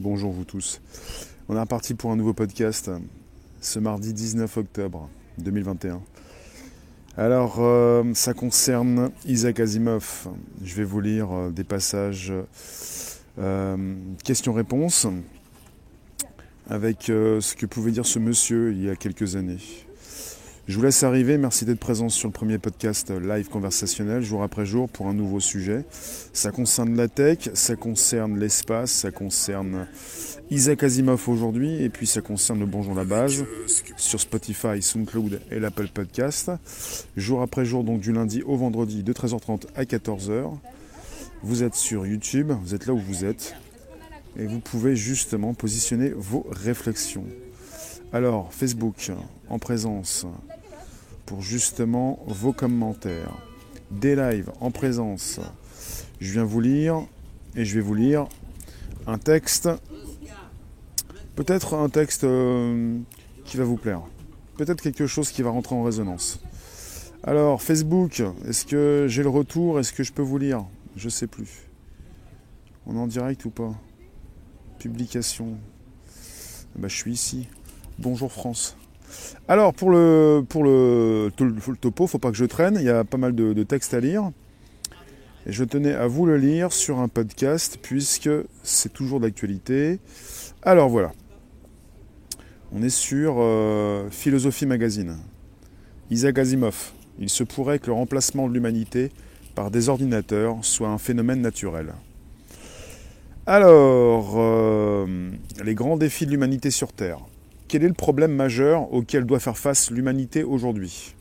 Bonjour vous tous. On est reparti pour un nouveau podcast ce mardi 19 octobre 2021. Alors, euh, ça concerne Isaac Asimov. Je vais vous lire euh, des passages euh, questions-réponses avec ce que pouvait dire ce monsieur il y a quelques années. Je vous laisse arriver. Merci d'être présent sur le premier podcast live conversationnel jour après jour pour un nouveau sujet. Ça concerne la tech, ça concerne l'espace, ça concerne Isaac Asimov aujourd'hui et puis ça concerne le Bonjour la base sur Spotify, SoundCloud et l'Apple Podcast. Jour après jour, donc du lundi au vendredi de 13h30 à 14h. Vous êtes sur YouTube, vous êtes là où vous êtes et vous pouvez justement positionner vos réflexions. Alors, Facebook en présence justement vos commentaires. Des lives en présence. Je viens vous lire et je vais vous lire un texte. Peut-être un texte euh, qui va vous plaire. Peut-être quelque chose qui va rentrer en résonance. Alors, Facebook, est-ce que j'ai le retour? Est-ce que je peux vous lire? Je sais plus. On est en direct ou pas? Publication. Bah, je suis ici. Bonjour France. Alors pour le, pour le, le topo, faut pas que je traîne, il y a pas mal de, textes à lire. Et je tenais à vous le lire sur un podcast puisque c'est toujours d'actualité. Alors voilà. On est sur euh, Philosophie Magazine. Isaac Asimov. Il se pourrait que le remplacement de l'humanité par des ordinateurs soit un phénomène naturel. Alors, euh, les grands défis de l'humanité sur Terre. Quel est le problème majeur auquel doit faire face l'humanité aujourd'hui?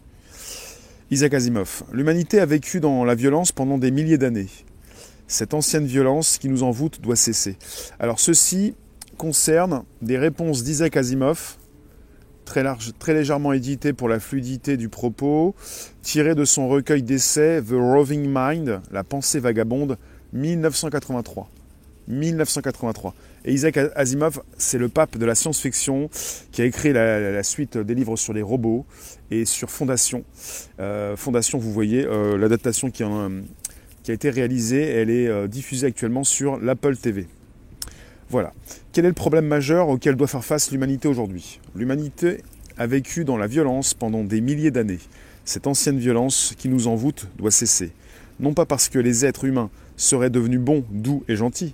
Isaac Asimov. L'humanité a vécu dans la violence pendant des milliers d'années. Cette ancienne violence qui nous envoûte doit cesser. Alors ceci concerne des réponses d'Isaac Asimov, très, large, très légèrement édité pour la fluidité du propos, tiré de son recueil d'essais The Roving Mind, La pensée vagabonde, 1983. 1983. Et Isaac Asimov, c'est le pape de la science-fiction qui a écrit la, suite des livres sur les robots et sur Fondation. Euh, Fondation, vous voyez, euh, l'adaptation qui, qui, a été réalisée, elle est euh, diffusée actuellement sur l'Apple TV. Voilà. Quel est le problème majeur auquel doit faire face l'humanité aujourd'hui? L'humanité a vécu dans la violence pendant des milliers d'années. Cette ancienne violence qui nous envoûte doit cesser. Non pas parce que les êtres humains seraient devenus bons, doux et gentils,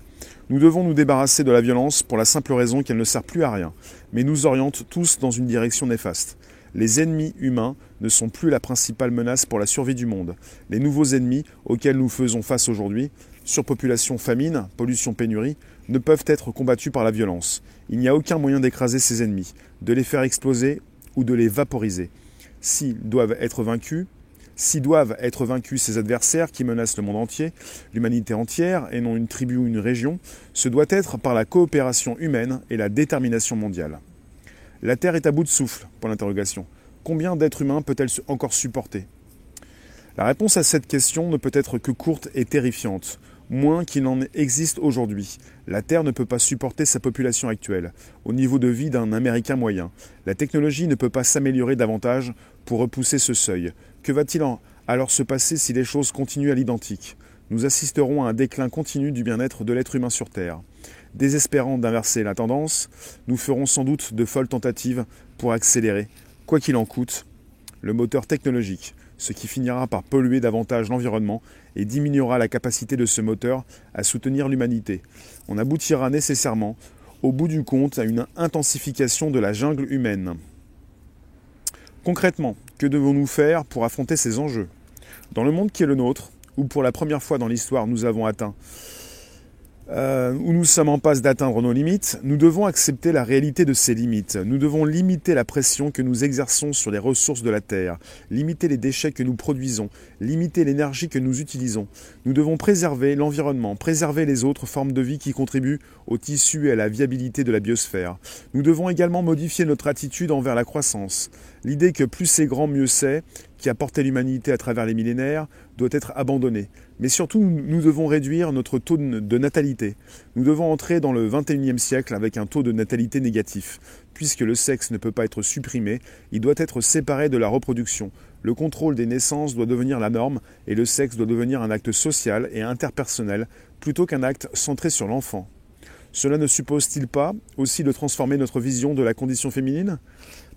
nous devons nous débarrasser de la violence pour la simple raison qu'elle ne sert plus à rien, mais nous oriente tous dans une direction néfaste. Les ennemis humains ne sont plus la principale menace pour la survie du monde. Les nouveaux ennemis auxquels nous faisons face aujourd'hui, surpopulation, famine, pollution, pénurie, ne peuvent être combattus par la violence. Il n'y a aucun moyen d'écraser ces ennemis, de les faire exploser ou de les vaporiser. S'ils doivent être vaincus, si doivent être vaincus ces adversaires qui menacent le monde entier, l'humanité entière, et non une tribu ou une région, ce doit être par la coopération humaine et la détermination mondiale. La Terre est à bout de souffle, pour l'interrogation. Combien d'êtres humains peut-elle encore supporter? La réponse à cette question ne peut être que courte et terrifiante moins qu'il n'en existe aujourd'hui. La Terre ne peut pas supporter sa population actuelle, au niveau de vie d'un Américain moyen. La technologie ne peut pas s'améliorer davantage pour repousser ce seuil. Que va-t-il alors se passer si les choses continuent à l'identique? Nous assisterons à un déclin continu du bien-être de l'être humain sur Terre. Désespérant d'inverser la tendance, nous ferons sans doute de folles tentatives pour accélérer, quoi qu'il en coûte, le moteur technologique ce qui finira par polluer davantage l'environnement et diminuera la capacité de ce moteur à soutenir l'humanité. On aboutira nécessairement, au bout du compte, à une intensification de la jungle humaine. Concrètement, que devons-nous faire pour affronter ces enjeux? Dans le monde qui est le nôtre, où pour la première fois dans l'histoire nous avons atteint euh, où nous sommes en passe d'atteindre nos limites, nous devons accepter la réalité de ces limites. Nous devons limiter la pression que nous exerçons sur les ressources de la Terre, limiter les déchets que nous produisons, limiter l'énergie que nous utilisons. Nous devons préserver l'environnement, préserver les autres formes de vie qui contribuent au tissu et à la viabilité de la biosphère. Nous devons également modifier notre attitude envers la croissance. L'idée que plus c'est grand, mieux c'est, qui a porté l'humanité à travers les millénaires, doit être abandonnée. Mais surtout, nous devons réduire notre taux de natalité. Nous devons entrer dans le XXIe siècle avec un taux de natalité négatif. Puisque le sexe ne peut pas être supprimé, il doit être séparé de la reproduction. Le contrôle des naissances doit devenir la norme et le sexe doit devenir un acte social et interpersonnel plutôt qu'un acte centré sur l'enfant. Cela ne suppose-t-il pas aussi de transformer notre vision de la condition féminine?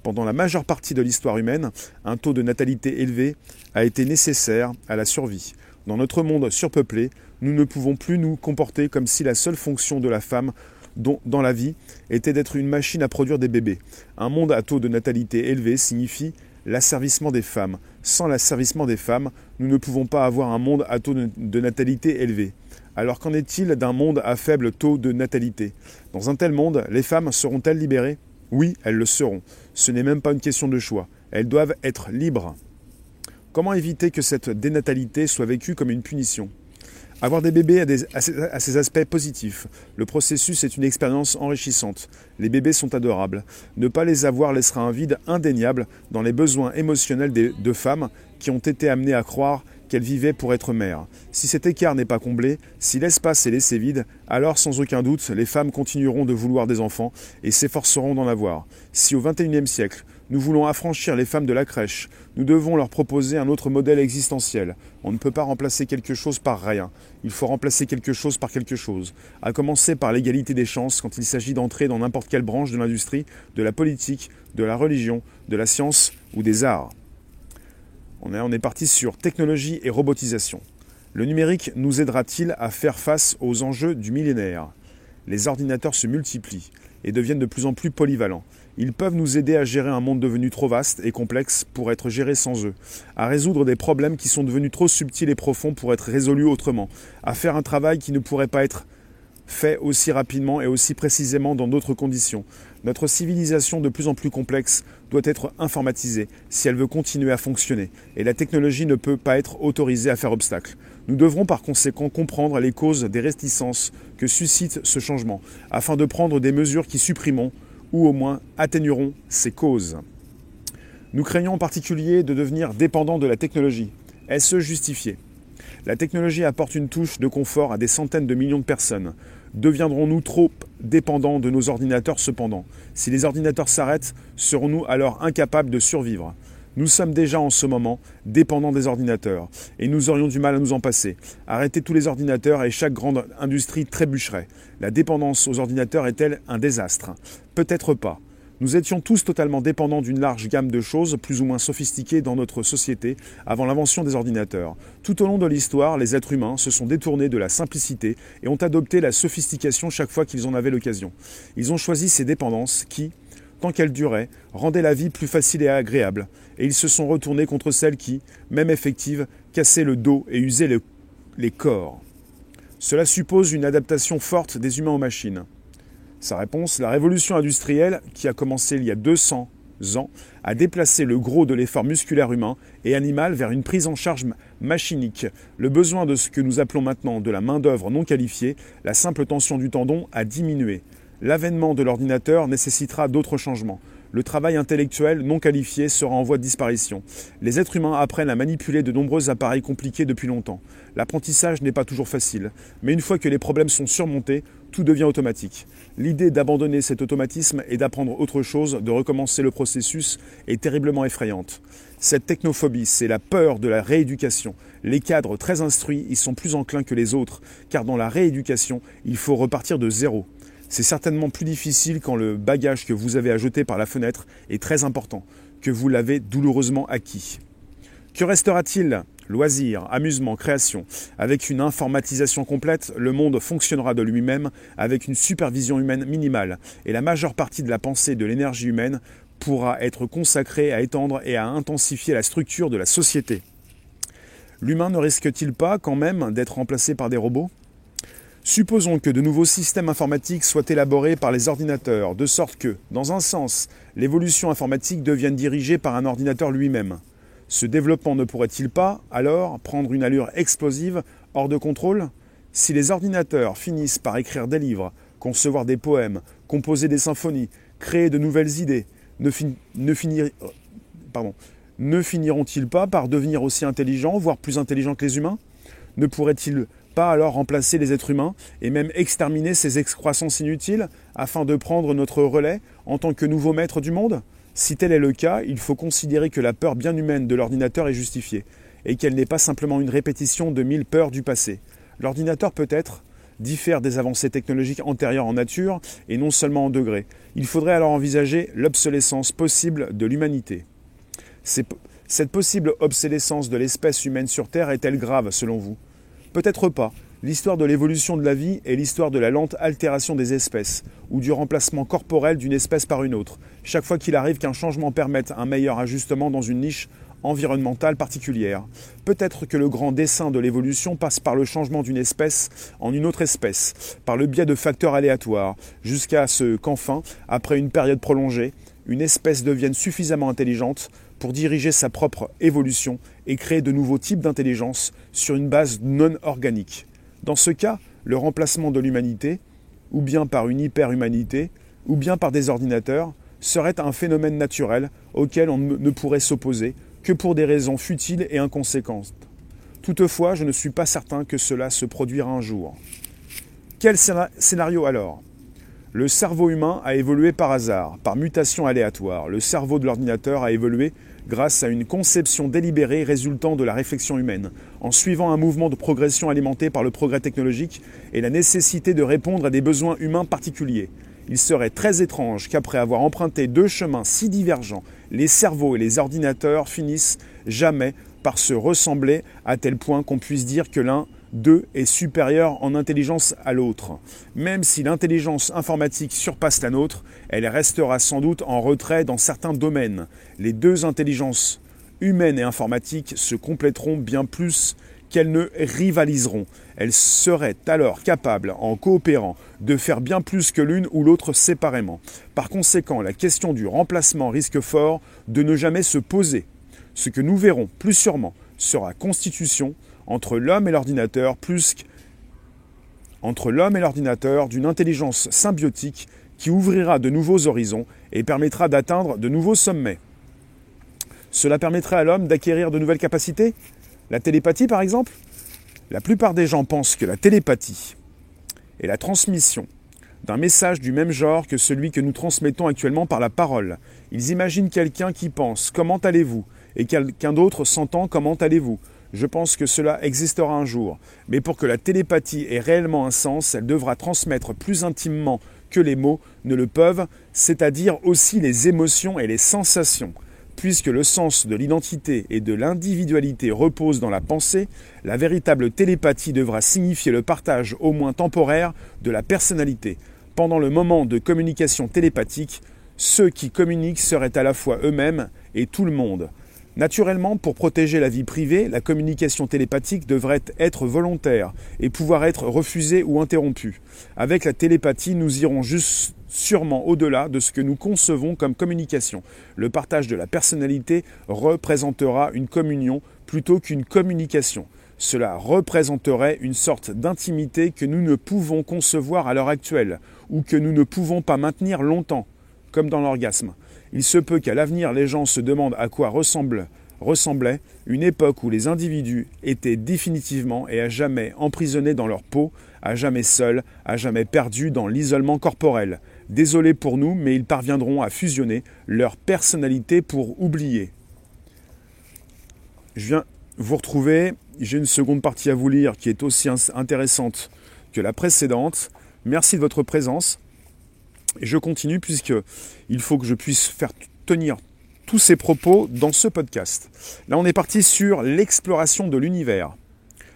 Pendant la majeure partie de l'histoire humaine, un taux de natalité élevé a été nécessaire à la survie. Dans notre monde surpeuplé, nous ne pouvons plus nous comporter comme si la seule fonction de la femme dans la vie était d'être une machine à produire des bébés. Un monde à taux de natalité élevé signifie l'asservissement des femmes. Sans l'asservissement des femmes, nous ne pouvons pas avoir un monde à taux de natalité élevé. Alors qu'en est-il d'un monde à faible taux de natalité? Dans un tel monde, les femmes seront-elles libérées? Oui, elles le seront. Ce n'est même pas une question de choix. Elles doivent être libres. Comment éviter que cette dénatalité soit vécue comme une punition? Avoir des bébés a, ses, aspects positifs. Le processus est une expérience enrichissante. Les bébés sont adorables. Ne pas les avoir laissera un vide indéniable dans les besoins émotionnels de femmes qui ont été amenées à croire qu'elles vivaient pour être mères. Si cet écart n'est pas comblé, si l'espace est laissé vide, alors sans aucun doute, les femmes continueront de vouloir des enfants et s'efforceront d'en avoir. Si au XXIe siècle, nous voulons affranchir les femmes de la crèche. Nous devons leur proposer un autre modèle existentiel. On ne peut pas remplacer quelque chose par rien. Il faut remplacer quelque chose par quelque chose. À commencer par l'égalité des chances quand il s'agit d'entrer dans n'importe quelle branche de l'industrie, de la politique, de la religion, de la science ou des arts. On est, parti sur technologie et robotisation. Le numérique nous aidera-t-il à faire face aux enjeux du millénaire? Les ordinateurs se multiplient et deviennent de plus en plus polyvalents. Ils peuvent nous aider à gérer un monde devenu trop vaste et complexe pour être géré sans eux, à résoudre des problèmes qui sont devenus trop subtils et profonds pour être résolus autrement, à faire un travail qui ne pourrait pas être fait aussi rapidement et aussi précisément dans d'autres conditions. Notre civilisation de plus en plus complexe doit être informatisée si elle veut continuer à fonctionner, et la technologie ne peut pas être autorisée à faire obstacle. Nous devrons par conséquent comprendre les causes des réticences que suscite ce changement, afin de prendre des mesures qui supprimeront ou au moins atténueront ces causes. Nous craignons en particulier de devenir dépendants de la technologie. Est-ce justifié? La technologie apporte une touche de confort à des centaines de millions de personnes. Deviendrons-nous trop dépendants de nos ordinateurs cependant Si les ordinateurs s'arrêtent, serons-nous alors incapables de survivre nous sommes déjà en ce moment dépendants des ordinateurs et nous aurions du mal à nous en passer. Arrêter tous les ordinateurs et chaque grande industrie trébucherait. La dépendance aux ordinateurs est-elle un désastre? Peut-être pas. Nous étions tous totalement dépendants d'une large gamme de choses plus ou moins sophistiquées dans notre société avant l'invention des ordinateurs. Tout au long de l'histoire, les êtres humains se sont détournés de la simplicité et ont adopté la sophistication chaque fois qu'ils en avaient l'occasion. Ils ont choisi ces dépendances qui, tant qu'elle durait, rendait la vie plus facile et agréable, et ils se sont retournés contre celles qui, même effectives, cassaient le dos et usaient les corps. Cela suppose une adaptation forte des humains aux machines. Sa réponse, la révolution industrielle, qui a commencé il y a 200 ans, a déplacé le gros de l'effort musculaire humain et animal vers une prise en charge machinique. Le besoin de ce que nous appelons maintenant de la main-d'œuvre non qualifiée, la simple tension du tendon, a diminué. L'avènement de l'ordinateur nécessitera d'autres changements. Le travail intellectuel non qualifié sera en voie de disparition. Les êtres humains apprennent à manipuler de nombreux appareils compliqués depuis longtemps. L'apprentissage n'est pas toujours facile, mais une fois que les problèmes sont surmontés, tout devient automatique. L'idée d'abandonner cet automatisme et d'apprendre autre chose, de recommencer le processus, est terriblement effrayante. Cette technophobie, c'est la peur de la rééducation. Les cadres très instruits y sont plus enclins que les autres, car dans la rééducation, il faut repartir de zéro. C'est certainement plus difficile quand le bagage que vous avez jeter par la fenêtre est très important, que vous l'avez douloureusement acquis. Que restera-t-il? Loisirs, amusement, création. Avec une informatisation complète, le monde fonctionnera de lui-même avec une supervision humaine minimale, et la majeure partie de la pensée et de l'énergie humaine pourra être consacrée à étendre et à intensifier la structure de la société. L'humain ne risque-t-il pas quand même d'être remplacé par des robots? Supposons que de nouveaux systèmes informatiques soient élaborés par les ordinateurs, de sorte que, dans un sens, l'évolution informatique devienne dirigée par un ordinateur lui-même. Ce développement ne pourrait-il pas, alors, prendre une allure explosive, hors de contrôle? Si les ordinateurs finissent par écrire des livres, concevoir des poèmes, composer des symphonies, créer de nouvelles idées, ne, euh, finiront-ils pas par devenir aussi intelligents, voire plus intelligents que les humains? Ne pourraient-ils alors remplacer les êtres humains et même exterminer ces excroissances inutiles afin de prendre notre relais en tant que nouveau maître du monde? Si tel est le cas, il faut considérer que la peur bien humaine de l'ordinateur est justifiée et qu'elle n'est pas simplement une répétition de mille peurs du passé. L'ordinateur peut être diffère des avancées technologiques antérieures en nature et non seulement en degrés. Il faudrait alors envisager l'obsolescence possible de l'humanité. Cette possible obsolescence de l'espèce humaine sur Terre est-elle grave selon vous? Peut-être pas. L'histoire de l'évolution de la vie est l'histoire de la lente altération des espèces, ou du remplacement corporel d'une espèce par une autre, chaque fois qu'il arrive qu'un changement permette un meilleur ajustement dans une niche environnementale particulière. Peut-être que le grand dessin de l'évolution passe par le changement d'une espèce en une autre espèce, par le biais de facteurs aléatoires, jusqu'à ce qu'enfin, après une période prolongée, une espèce devienne suffisamment intelligente pour diriger sa propre évolution et créer de nouveaux types d'intelligence sur une base non organique. Dans ce cas, le remplacement de l'humanité, ou bien par une hyper-humanité, ou bien par des ordinateurs, serait un phénomène naturel auquel on ne pourrait s'opposer que pour des raisons futiles et inconséquentes. Toutefois, je ne suis pas certain que cela se produira un jour. Quel scénario alors? Le cerveau humain a évolué par hasard, par mutation aléatoire. Le cerveau de l'ordinateur a évolué grâce à une conception délibérée résultant de la réflexion humaine, en suivant un mouvement de progression alimenté par le progrès technologique et la nécessité de répondre à des besoins humains particuliers. Il serait très étrange qu'après avoir emprunté deux chemins si divergents, les cerveaux et les ordinateurs finissent jamais par se ressembler à tel point qu'on puisse dire que l'un d'eux est supérieur en intelligence à l'autre. Même si l'intelligence informatique surpasse la nôtre, elle restera sans doute en retrait dans certains domaines. Les deux intelligences, humaines et informatiques, se compléteront bien plus qu'elles ne rivaliseront. Elles seraient alors capables, en coopérant, de faire bien plus que l'une ou l'autre séparément. Par conséquent, la question du remplacement risque fort de ne jamais se poser. Ce que nous verrons plus sûrement sera constitution entre l'homme et l'ordinateur plus entre l'homme et l'ordinateur d'une intelligence symbiotique qui ouvrira de nouveaux horizons et permettra d'atteindre de nouveaux sommets. Cela permettrait à l'homme d'acquérir de nouvelles capacités? La télépathie par exemple? La plupart des gens pensent que la télépathie est la transmission d'un message du même genre que celui que nous transmettons actuellement par la parole. Ils imaginent quelqu'un qui pense ⁇ Comment allez-vous ?⁇ et quelqu'un d'autre s'entend ⁇ Comment allez-vous ?⁇ je pense que cela existera un jour, mais pour que la télépathie ait réellement un sens, elle devra transmettre plus intimement que les mots ne le peuvent, c'est-à-dire aussi les émotions et les sensations. Puisque le sens de l'identité et de l'individualité repose dans la pensée, la véritable télépathie devra signifier le partage au moins temporaire de la personnalité. Pendant le moment de communication télépathique, ceux qui communiquent seraient à la fois eux-mêmes et tout le monde. Naturellement, pour protéger la vie privée, la communication télépathique devrait être volontaire et pouvoir être refusée ou interrompue. Avec la télépathie, nous irons juste sûrement au-delà de ce que nous concevons comme communication. Le partage de la personnalité représentera une communion plutôt qu'une communication. Cela représenterait une sorte d'intimité que nous ne pouvons concevoir à l'heure actuelle, ou que nous ne pouvons pas maintenir longtemps, comme dans l'orgasme. Il se peut qu'à l'avenir les gens se demandent à quoi ressemblait une époque où les individus étaient définitivement et à jamais emprisonnés dans leur peau, à jamais seuls, à jamais perdus dans l'isolement corporel. Désolé pour nous, mais ils parviendront à fusionner leur personnalité pour oublier. Je viens vous retrouver, j'ai une seconde partie à vous lire qui est aussi intéressante que la précédente. Merci de votre présence. Je continue puisque il faut que je puisse faire tenir tous ces propos dans ce podcast. Là, on est parti sur l'exploration de l'univers.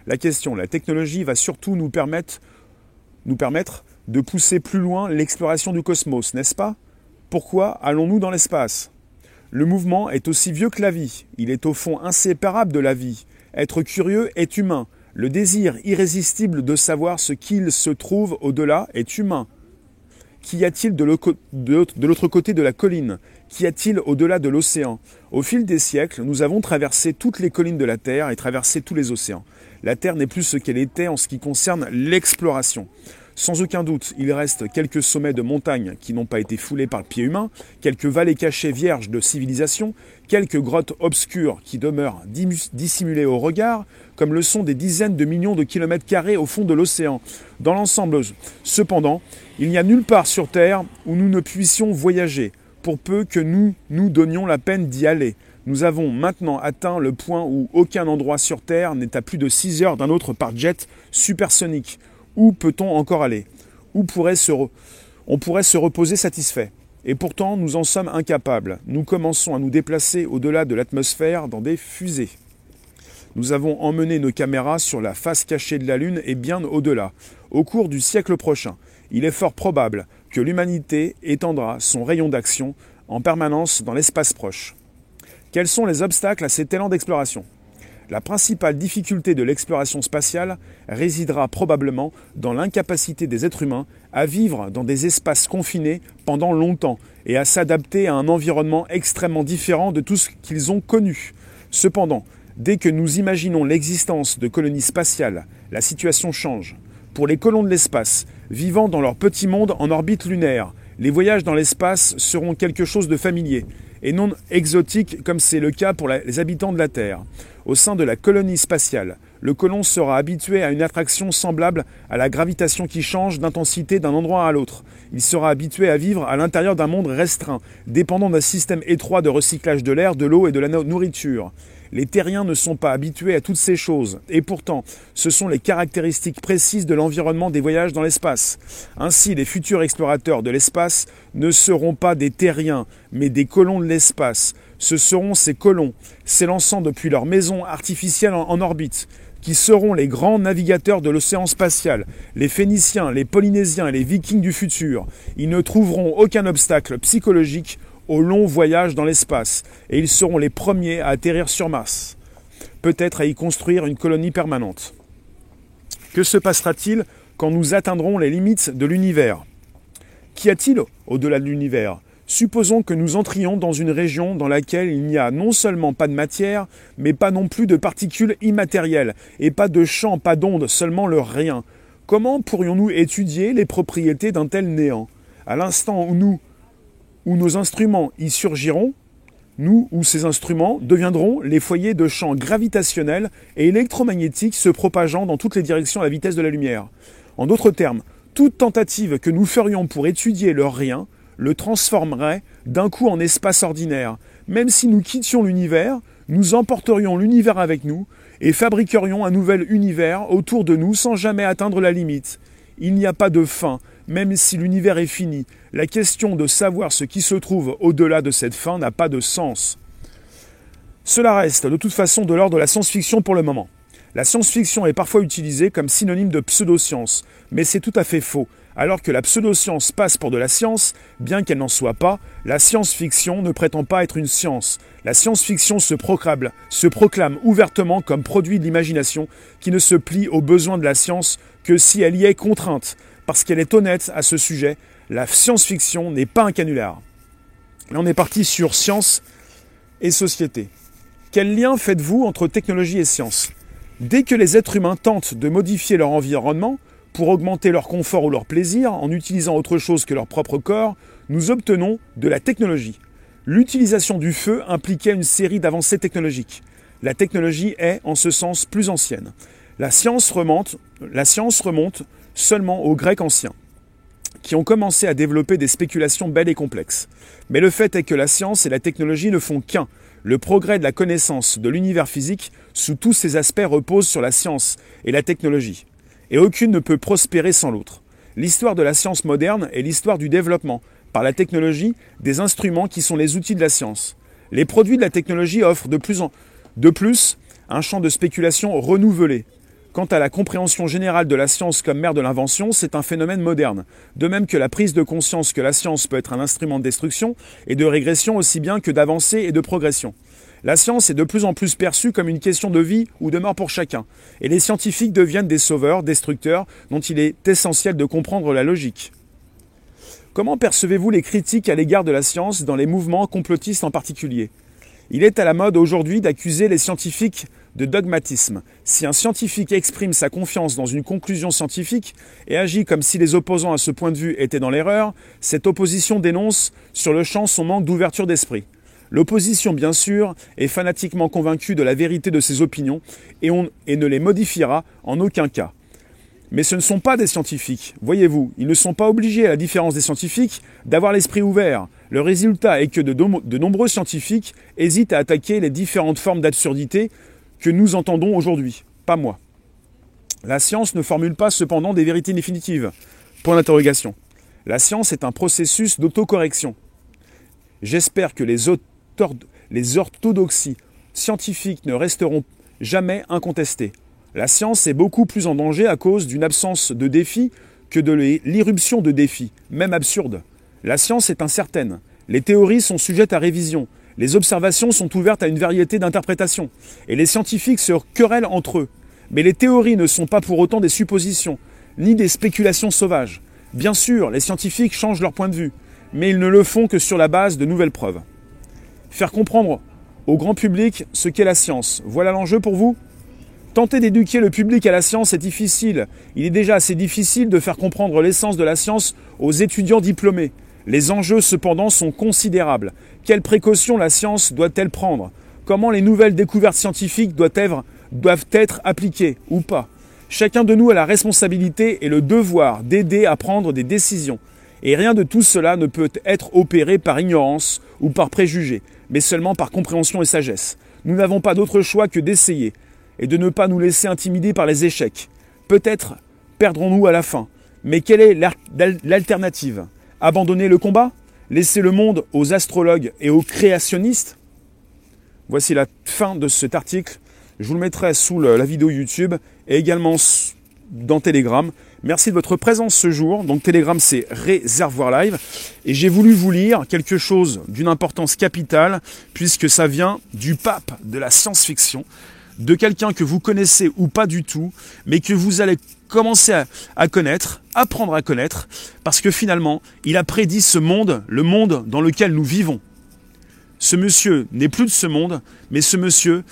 La question, la technologie va surtout nous permettre de pousser plus loin l'exploration du cosmos, n'est-ce pas? Pourquoi allons-nous dans l'espace? Le mouvement est aussi vieux que la vie. Il est au fond inséparable de la vie. Être curieux est humain. Le désir irrésistible de savoir ce qu'il se trouve au-delà est humain. Qu'y a-t-il de l'autre côté de la colline? Qu'y a-t-il au-delà de l'océan? Au fil des siècles, nous avons traversé toutes les collines de la Terre et traversé tous les océans. La Terre n'est plus ce qu'elle était en ce qui concerne l'exploration. Sans aucun doute, il reste quelques sommets de montagnes qui n'ont pas été foulés par le pied humain, quelques vallées cachées vierges de civilisation, quelques grottes obscures qui demeurent dissimulées au regard, comme le sont des dizaines de millions de kilomètres carrés au fond de l'océan. Dans l'ensemble, cependant, il n'y a nulle part sur Terre où nous ne puissions voyager, pour peu que nous nous donnions la peine d'y aller. Nous avons maintenant atteint le point où aucun endroit sur Terre n'est à plus de 6 heures d'un autre par jet supersonique Où peut-on encore aller? Où pourrait se on pourrait se reposer satisfait? Et pourtant, nous en sommes incapables. Nous commençons à nous déplacer au-delà de l'atmosphère dans des fusées. Nous avons emmené nos caméras sur la face cachée de la Lune et bien au-delà. Au cours du siècle prochain, il est fort probable que l'humanité étendra son rayon d'action en permanence dans l'espace proche. Quels sont les obstacles à cet élan d'exploration? La principale difficulté de l'exploration spatiale résidera probablement dans l'incapacité des êtres humains à vivre dans des espaces confinés pendant longtemps et à s'adapter à un environnement extrêmement différent de tout ce qu'ils ont connu. Cependant, Dès que nous imaginons l'existence de colonies spatiales, la situation change. Pour les colons de l'espace, vivant dans leur petit monde en orbite lunaire, les voyages dans l'espace seront quelque chose de familier et non exotique comme c'est le cas pour les habitants de la Terre. Au sein de la colonie spatiale, le colon sera habitué à une attraction semblable à la gravitation qui change d'intensité d'un endroit à l'autre. Il sera habitué à vivre à l'intérieur d'un monde restreint, dépendant d'un système étroit de recyclage de l'air, de l'eau et de la nourriture. Les terriens ne sont pas habitués à toutes ces choses, et pourtant, ce sont les caractéristiques précises de l'environnement des voyages dans l'espace. Ainsi, les futurs explorateurs de l'espace ne seront pas des terriens, mais des colons de l'espace. Ce seront ces colons, s'élançant depuis leur maison artificielle en, orbite, qui seront les grands navigateurs de l'océan spatial, les Phéniciens, les Polynésiens et les Vikings du futur. Ils ne trouveront aucun obstacle psychologique au long voyage dans l'espace, et ils seront les premiers à atterrir sur Mars, peut-être à y construire une colonie permanente. Que se passera-t-il quand nous atteindrons les limites de l'univers? Qu'y a-t-il au-delà de l'univers? Supposons que nous entrions dans une région dans laquelle il n'y a non seulement pas de matière, mais pas non plus de particules immatérielles, et pas de champ, pas d'ondes, seulement le rien. Comment pourrions-nous étudier les propriétés d'un tel néant? À l'instant où nous, où nos instruments y surgiront, nous ou ces instruments deviendront les foyers de champs gravitationnels et électromagnétiques se propageant dans toutes les directions à la vitesse de la lumière. En d'autres termes, toute tentative que nous ferions pour étudier leur rien le transformerait d'un coup en espace ordinaire. Même si nous quittions l'univers, nous emporterions l'univers avec nous et fabriquerions un nouvel univers autour de nous sans jamais atteindre la limite. Il n'y a pas de fin, même si l'univers est fini, la question de savoir ce qui se trouve au-delà de cette fin n'a pas de sens. Cela reste de toute façon de l'ordre de la science-fiction pour le moment. La science-fiction est parfois utilisée comme synonyme de pseudoscience, mais c'est tout à fait faux. Alors que la pseudoscience passe pour de la science, bien qu'elle n'en soit pas, la science-fiction ne prétend pas être une science. La science-fiction se proclame, ouvertement comme produit de l'imagination qui ne se plie aux besoins de la science que si elle y est contrainte parce qu'elle est honnête à ce sujet. La science-fiction n'est pas un canular. Là, on est parti sur science et société. Quel lien faites-vous entre technologie et science? Dès que les êtres humains tentent de modifier leur environnement pour augmenter leur confort ou leur plaisir en utilisant autre chose que leur propre corps, nous obtenons de la technologie. L'utilisation du feu impliquait une série d'avancées technologiques. La technologie est, en ce sens, plus ancienne. La science remonte, seulement aux Grecs anciens, qui ont commencé à développer des spéculations belles et complexes. Mais le fait est que la science et la technologie ne font qu'un. Le progrès de la connaissance de l'univers physique sous tous ses aspects repose sur la science et la technologie. Et aucune ne peut prospérer sans l'autre. L'histoire de la science moderne est l'histoire du développement, par la technologie, des instruments qui sont les outils de la science. Les produits de la technologie offrent de plus en de plus un champ de spéculation renouvelé, Quant à la compréhension générale de la science comme mère de l'invention, c'est un phénomène moderne. De même que la prise de conscience que la science peut être un instrument de destruction et de régression aussi bien que d'avancée et de progression. La science est de plus en plus perçue comme une question de vie ou de mort pour chacun, et les scientifiques deviennent des sauveurs, destructeurs, dont il est essentiel de comprendre la logique. Comment percevez-vous les critiques à l'égard de la science dans les mouvements complotistes en particulier? Il est à la mode aujourd'hui d'accuser les scientifiques de dogmatisme. Si un scientifique exprime sa confiance dans une conclusion scientifique et agit comme si les opposants à ce point de vue étaient dans l'erreur, cette opposition dénonce sur le champ son manque d'ouverture d'esprit. L'opposition, bien sûr, est fanatiquement convaincue de la vérité de ses opinions et, ne les modifiera en aucun cas. Mais ce ne sont pas des scientifiques. Voyez-vous, ils ne sont pas obligés, à la différence des scientifiques, d'avoir l'esprit ouvert. Le résultat est que de nombreux scientifiques hésitent à attaquer les différentes formes d'absurdité que nous entendons aujourd'hui, pas moi. La science ne formule pas cependant des vérités définitives. Point d'interrogation. La science est un processus d'autocorrection. J'espère que les, les orthodoxies scientifiques ne resteront jamais incontestées. La science est beaucoup plus en danger à cause d'une absence de défi que de l'irruption de défis, même absurdes. La science est incertaine. Les théories sont sujettes à révision. Les observations sont ouvertes à une variété d'interprétations. Et les scientifiques se querellent entre eux. Mais les théories ne sont pas pour autant des suppositions, ni des spéculations sauvages. Bien sûr, les scientifiques changent leur point de vue, mais ils ne le font que sur la base de nouvelles preuves. Faire comprendre au grand public ce qu'est la science, voilà l'enjeu pour vous? Tenter d'éduquer le public à la science est difficile. Il est déjà assez difficile de faire comprendre l'essence de la science aux étudiants diplômés. Les enjeux cependant sont considérables. Quelles précautions la science doit-elle prendre? Comment les nouvelles découvertes scientifiques doivent être, être appliquées ou pas? Chacun de nous a la responsabilité et le devoir d'aider à prendre des décisions. Et rien de tout cela ne peut être opéré par ignorance ou par préjugé, mais seulement par compréhension et sagesse. Nous n'avons pas d'autre choix que d'essayer, et de ne pas nous laisser intimider par les échecs. Peut-être perdrons-nous à la fin, mais quelle est l'alternative? Abandonner le combat? Laisser le monde aux astrologues et aux créationnistes Voici la fin de cet article. Je vous le mettrai sous la vidéo YouTube et également dans Telegram. Merci de votre présence ce jour. Donc Telegram, c'est Réservoir Live. Et j'ai voulu vous lire quelque chose d'une importance capitale, puisque ça vient du pape de la science-fiction de quelqu'un que vous connaissez ou pas du tout, mais que vous allez commencer à, connaître, apprendre à connaître, parce que finalement, il a prédit ce monde, le monde dans lequel nous vivons. Ce monsieur n'est plus de ce monde, mais ce monsieur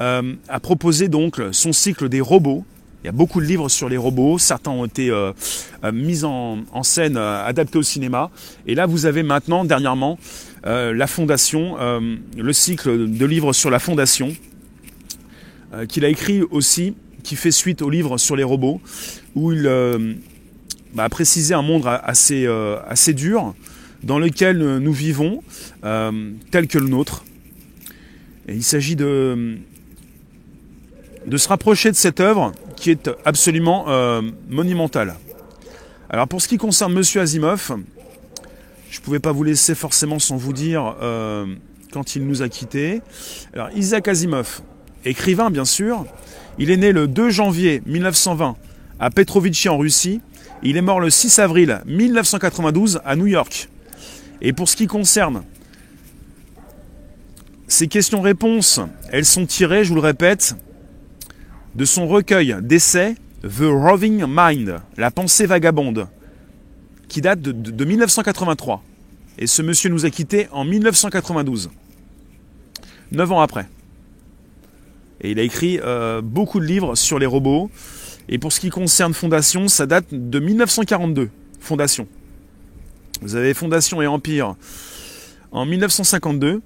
euh, a proposé donc son cycle des robots. Il y a beaucoup de livres sur les robots, certains ont été euh, euh, mis en, en scène, adaptés au cinéma. Et là, vous avez maintenant, dernièrement, la fondation, le cycle de livres sur la fondation, euh, qu'il a écrit aussi, qui fait suite au livre sur les robots, où il euh, bah, a précisé un monde assez, euh, assez dur dans lequel nous vivons, tel que le nôtre. Et il s'agit de, de se rapprocher de cette œuvre qui est absolument monumentale. Alors pour ce qui concerne Monsieur Asimov, je ne pouvais pas vous laisser forcément sans vous dire quand il nous a quittés. Alors Isaac Asimov, écrivain bien sûr. Il est né le 2 janvier 1920 à Petrovichi en Russie. Il est mort le 6 avril 1992 à New York. Et pour ce qui concerne ces questions-réponses, elles sont tirées, je vous le répète, de son recueil d'essais The Roving Mind, la pensée vagabonde, qui date de, de 1983. Et ce monsieur nous a quittés en 1992, neuf ans après. Et il a écrit euh, beaucoup de livres sur les robots. Et pour ce qui concerne Fondation, ça date de 1942. Fondation. Vous avez Fondation et Empire en 1952.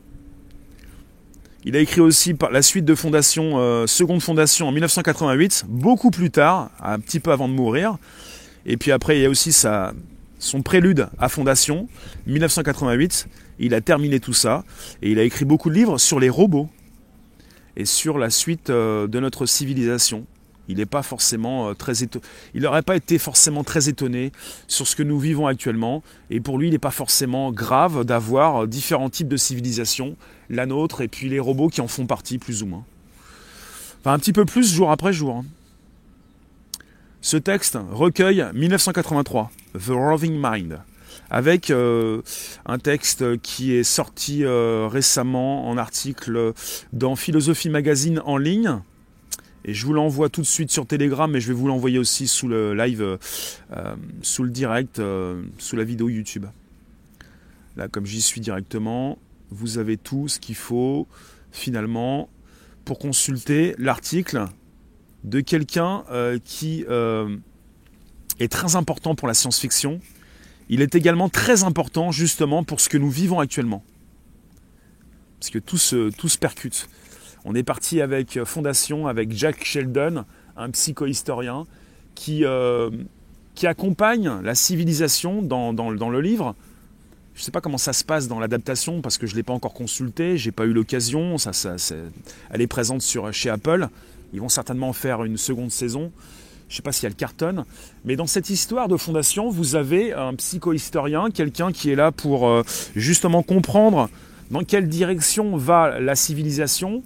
Il a écrit aussi la suite de Fondation, euh, Seconde Fondation en 1988, beaucoup plus tard, un petit peu avant de mourir. Et puis après, il y a aussi son prélude à Fondation, 1988. Il a terminé tout ça et il a écrit beaucoup de livres sur les robots et sur la suite euh, de notre civilisation. Il forcément euh, n'aurait pas été forcément très étonné sur ce que nous vivons actuellement. Et pour lui, il n'est pas forcément grave d'avoir euh, différents types de civilisations, la nôtre et puis les robots qui en font partie, plus ou moins. Enfin, un petit peu plus jour après jour. Hein. Ce texte recueille 1983, The Roving Mind avec euh, un texte qui est sorti euh, récemment en article dans Philosophie Magazine en ligne. Et je vous l'envoie tout de suite sur Telegram, mais je vais vous l'envoyer aussi sous le live, euh, sous le direct, sous la vidéo YouTube. Là, comme j'y suis directement, vous avez tout ce qu'il faut finalement pour consulter l'article de quelqu'un qui est très important pour la science-fiction, il est également très important justement pour ce que nous vivons actuellement. Parce que tout se, tout percute. On est parti avec Fondation, avec Jack Sheldon, un psychohistorien, qui, euh, qui accompagne la civilisation dans, le livre. Je ne sais pas comment ça se passe dans l'adaptation parce que je ne l'ai pas encore consulté, j'ai pas eu l'occasion. Ça, elle est présente chez Apple. Ils vont certainement faire une seconde saison. Je ne sais pas si elle cartonne, mais dans cette histoire de fondation, vous avez un psychohistorien, quelqu'un qui est là pour euh, justement comprendre dans quelle direction va la civilisation,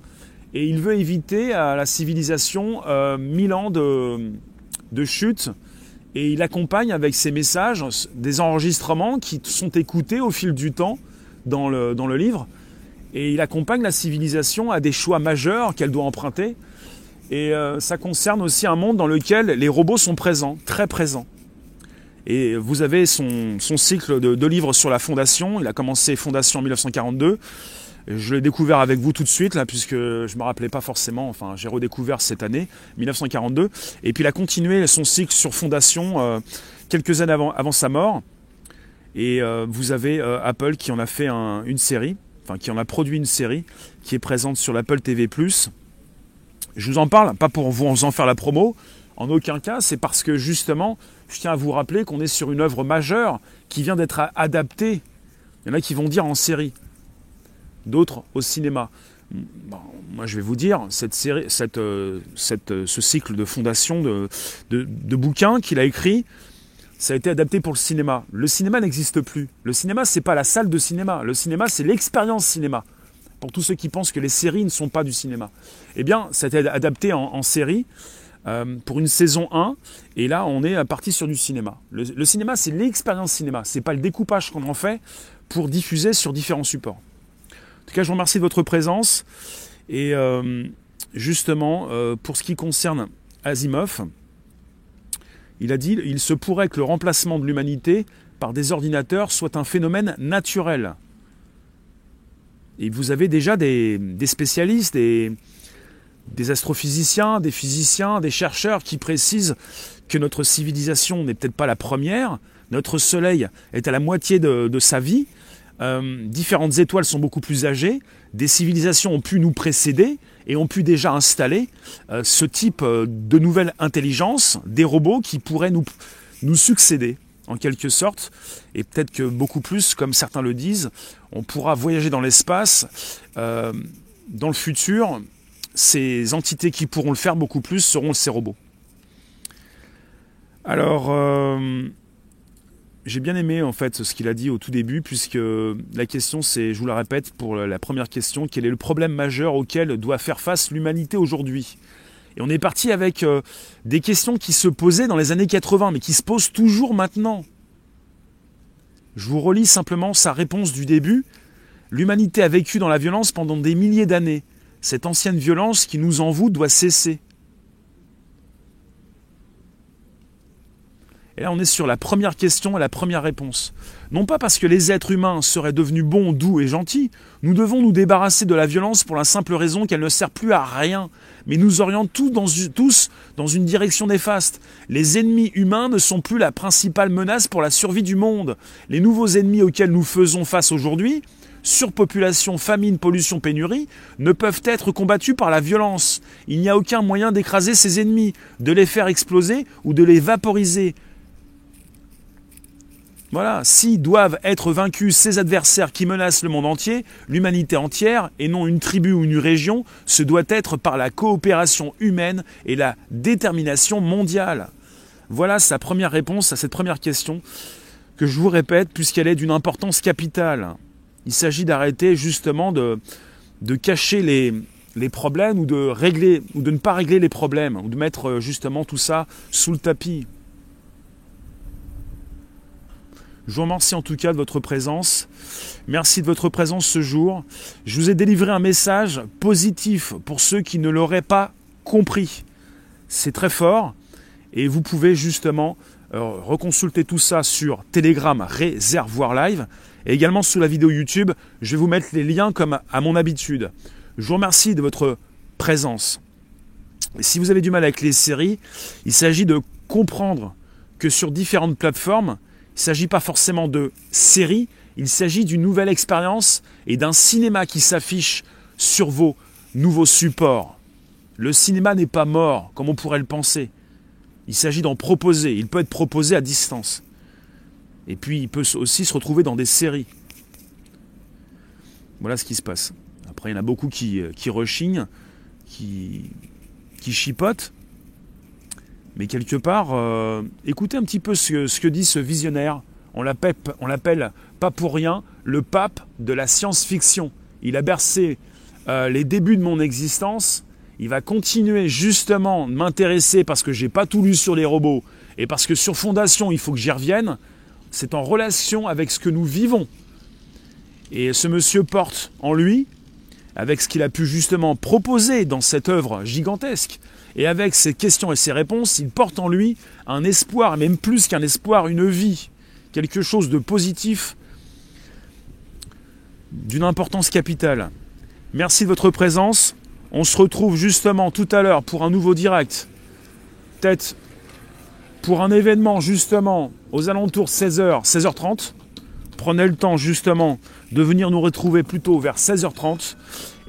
et il veut éviter à la civilisation euh, mille ans de, de chute, et il accompagne avec ses messages des enregistrements qui sont écoutés au fil du temps dans le, dans le livre, et il accompagne la civilisation à des choix majeurs qu'elle doit emprunter. Et euh, ça concerne aussi un monde dans lequel les robots sont présents, très présents. Et vous avez son, cycle de, livres sur la fondation. Il a commencé Fondation en 1942. Je l'ai découvert avec vous tout de suite, là, puisque je ne me rappelais pas forcément, enfin j'ai redécouvert cette année, 1942. Et puis il a continué son cycle sur Fondation euh, quelques années avant, sa mort. Et euh, vous avez Apple qui en a fait une série enfin qui en a produit une série qui est présente sur l'Apple TV+. Je vous en parle, pas pour vous en faire la promo, en aucun cas, c'est parce que justement, je tiens à vous rappeler qu'on est sur une œuvre majeure qui vient d'être adaptée. Il y en a qui vont dire en série, d'autres au cinéma. moi, je vais vous dire, cette série, cette, euh, cette, ce cycle de fondation de, de, de bouquins qu'il a écrit, ça a été adapté pour le cinéma. Le cinéma n'existe plus. Le cinéma, c'est pas la salle de cinéma. Le cinéma, c'est l'expérience cinéma. Pour tous ceux qui pensent que les séries ne sont pas du cinéma. Eh bien, ça a été adapté en, série euh, pour une saison 1. Et là, on est parti sur du cinéma. Le, cinéma, c'est l'expérience cinéma. C'est pas le découpage qu'on en fait pour diffuser sur différents supports. En tout cas, je vous remercie de votre présence. Et euh, justement, euh, pour ce qui concerne Asimov, il a dit il se pourrait que le remplacement de l'humanité par des ordinateurs soit un phénomène naturel. Et vous avez déjà des, spécialistes, des, astrophysiciens, des physiciens, des chercheurs qui précisent que notre civilisation n'est peut-être pas la première, notre Soleil est à la moitié de, sa vie, euh, différentes étoiles sont beaucoup plus âgées, des civilisations ont pu nous précéder, et ont pu déjà installer euh, ce type euh, de nouvelle intelligence, des robots qui pourraient nous succéder en quelque sorte, et peut-être que beaucoup plus, comme certains le disent, on pourra voyager dans l'espace. Euh, dans le futur, ces entités qui pourront le faire beaucoup plus seront ces robots. Alors, j'ai bien aimé en fait ce qu'il a dit au tout début, puisque la question c'est, je vous la répète pour la première question, quel est le problème majeur auquel doit faire face l'humanité aujourd'hui? Et on est parti avec euh, des questions qui se posaient dans les années 80, mais qui se posent toujours maintenant. Je vous relis simplement sa réponse du début. L'humanité a vécu dans la violence pendant des milliers d'années. Cette ancienne violence qui nous envoûte doit cesser. Et là, on est sur la première question et la première réponse. Non pas parce que les êtres humains seraient devenus bons, doux et gentils, nous devons nous débarrasser de la violence pour la simple raison qu'elle ne sert plus à rien, mais nous oriente tous dans, tous dans une direction néfaste. Les ennemis humains ne sont plus la principale menace pour la survie du monde. Les nouveaux ennemis auxquels nous faisons face aujourd'hui, surpopulation, famine, pollution, pénurie, ne peuvent être combattus par la violence. Il n'y a aucun moyen d'écraser ces ennemis, de les faire exploser ou de les vaporiser. Voilà, si doivent être vaincus ces adversaires qui menacent le monde entier, l'humanité entière, et non une tribu ou une région, ce doit être par la coopération humaine et la détermination mondiale. Voilà sa première réponse à cette première question, que je vous répète, puisqu'elle est d'une importance capitale. Il s'agit d'arrêter justement de, cacher les, les problèmes ou de régler ou de ne pas régler les problèmes ou de mettre justement tout ça sous le tapis. Je vous remercie en tout cas de votre présence. Merci de votre présence ce jour. Je vous ai délivré un message positif pour ceux qui ne l'auraient pas compris. C'est très fort et vous pouvez justement euh, reconsulter tout ça sur Telegram Réservoir Live et également sous la vidéo YouTube. Je vais vous mettre les liens comme à mon habitude. Je vous remercie de votre présence. si vous avez du mal avec les séries, il s'agit de comprendre que sur différentes plateformes, il ne s'agit pas forcément de série, il s'agit d'une nouvelle expérience et d'un cinéma qui s'affiche sur vos nouveaux supports. Le cinéma n'est pas mort comme on pourrait le penser. Il s'agit d'en proposer. Il peut être proposé à distance. Et puis il peut aussi se retrouver dans des séries. Voilà ce qui se passe. Après, il y en a beaucoup qui, euh, qui rechignent, qui, qui chipotent. Mais quelque part, euh, écoutez un petit peu ce, que dit ce visionnaire. On l'appelle pas pour rien le pape de la science-fiction. Il a bercé euh, les débuts de mon existence. Il va continuer justement de m'intéresser parce que j'ai pas tout lu sur les robots et parce que sur Fondation, il faut que j'y revienne. C'est en relation avec ce que nous vivons. Et ce monsieur porte en lui, avec ce qu'il a pu justement proposer dans cette œuvre gigantesque, et avec ses questions et ses réponses, il porte en lui un espoir, même plus qu'un espoir, une vie, quelque chose de positif, d'une importance capitale. Merci de votre présence. On se retrouve justement tout à l'heure pour un nouveau direct. Peut-être pour un événement justement aux alentours de 16h, 16h30. Prenez le temps justement de venir nous retrouver plutôt vers 16h30.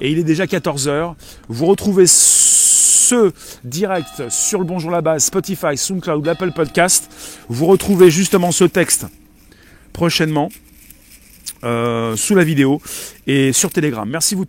Et il est déjà 14h. Vous retrouvez ce direct sur le Bonjour la base, Spotify, SoundCloud, Apple Podcast. Vous retrouvez justement ce texte prochainement euh, sous la vidéo et sur Telegram. Merci vous.